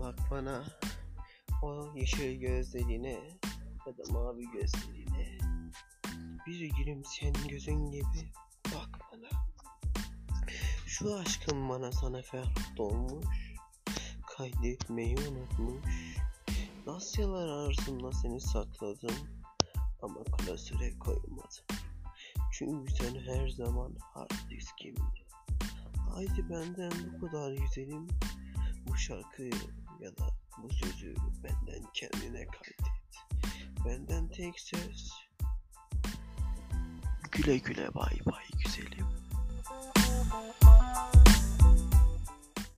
bak bana. O yeşil gözlerine ya da mavi gözlerine. Bir gülümseyen gözün gibi bak bana. Şu aşkım bana sana ferhat olmuş kaydetmeyi unutmuş. Dosyalar arasında seni sakladım ama klasöre koymadım. Çünkü sen her zaman hard diskimde Haydi benden bu kadar güzelim bu şarkıyı ya da bu sözü benden kendine kaydet. Benden tek söz. Güle güle bay bay güzelim.